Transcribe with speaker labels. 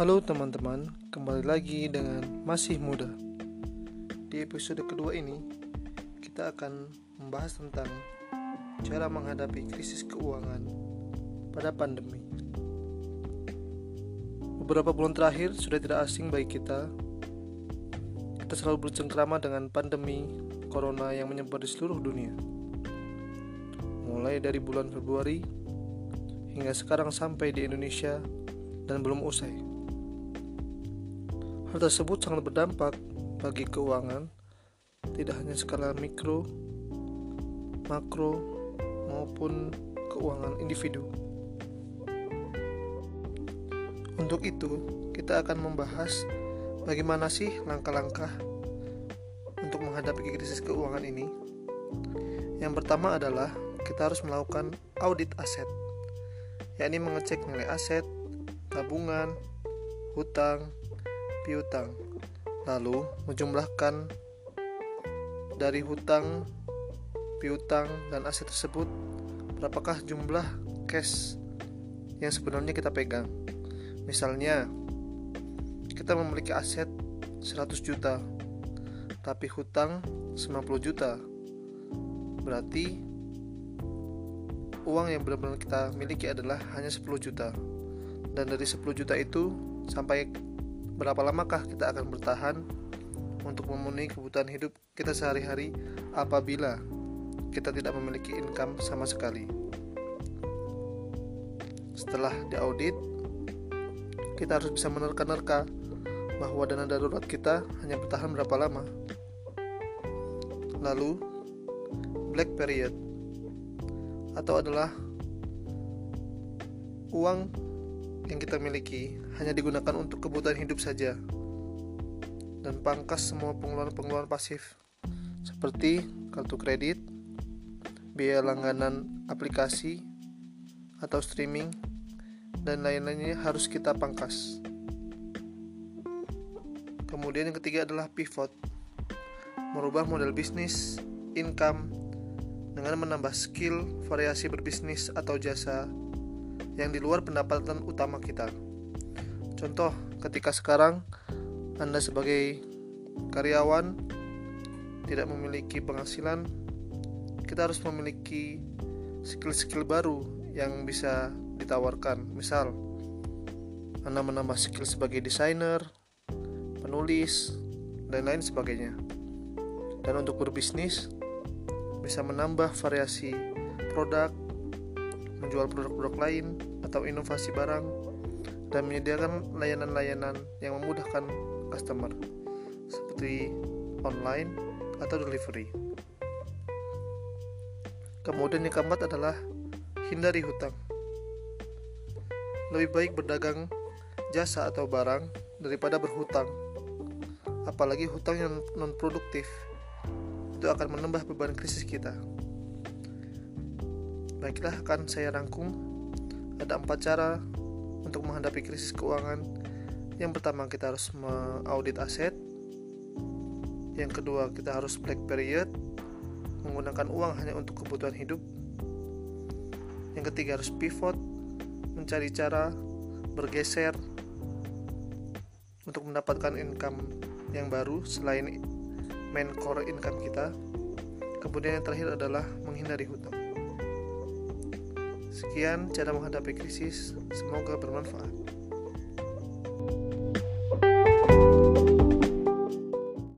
Speaker 1: Halo teman-teman, kembali lagi dengan Masih Muda. Di episode kedua ini, kita akan membahas tentang cara menghadapi krisis keuangan pada pandemi. Beberapa bulan terakhir sudah tidak asing bagi kita. Kita selalu bercengkrama dengan pandemi corona yang menyebar di seluruh dunia. Mulai dari bulan Februari hingga sekarang sampai di Indonesia dan belum usai. Hal tersebut sangat berdampak bagi keuangan, tidak hanya skala mikro, makro, maupun keuangan individu. Untuk itu, kita akan membahas bagaimana sih langkah-langkah untuk menghadapi krisis keuangan ini. Yang pertama adalah kita harus melakukan audit aset, yakni mengecek nilai aset, tabungan, hutang, piutang, lalu menjumlahkan dari hutang, piutang, dan aset tersebut berapakah jumlah cash yang sebenarnya kita pegang. Misalnya, kita memiliki aset 100 juta, tapi hutang 90 juta. Berarti uang yang benar-benar kita miliki adalah hanya 10 juta. Dan dari 10 juta itu sampai berapa lamakah kita akan bertahan untuk memenuhi kebutuhan hidup kita sehari-hari apabila kita tidak memiliki income sama sekali. Setelah diaudit, kita harus bisa menerka-nerka bahwa dana darurat kita hanya bertahan berapa lama. Lalu, black period atau adalah uang yang kita miliki hanya digunakan untuk kebutuhan hidup saja dan pangkas semua pengeluaran-pengeluaran pasif seperti kartu kredit, biaya langganan aplikasi atau streaming dan lain-lainnya harus kita pangkas. Kemudian yang ketiga adalah pivot. Merubah model bisnis, income dengan menambah skill, variasi berbisnis atau jasa yang di luar pendapatan utama kita. Contoh, ketika sekarang Anda sebagai karyawan tidak memiliki penghasilan, kita harus memiliki skill-skill baru yang bisa ditawarkan. Misal, Anda menambah skill sebagai desainer, penulis, dan lain sebagainya. Dan untuk berbisnis, bisa menambah variasi produk, menjual produk-produk lain, atau inovasi barang dan menyediakan layanan-layanan yang memudahkan customer seperti online atau delivery. Kemudian yang keempat adalah hindari hutang. Lebih baik berdagang jasa atau barang daripada berhutang. Apalagi hutang yang non produktif itu akan menambah beban krisis kita. Baiklah akan saya rangkum ada empat cara untuk menghadapi krisis keuangan. Yang pertama kita harus mengaudit aset. Yang kedua kita harus black period, menggunakan uang hanya untuk kebutuhan hidup. Yang ketiga harus pivot, mencari cara bergeser untuk mendapatkan income yang baru selain main core income kita. Kemudian yang terakhir adalah menghindari hutang. Sekian cara menghadapi krisis, semoga bermanfaat.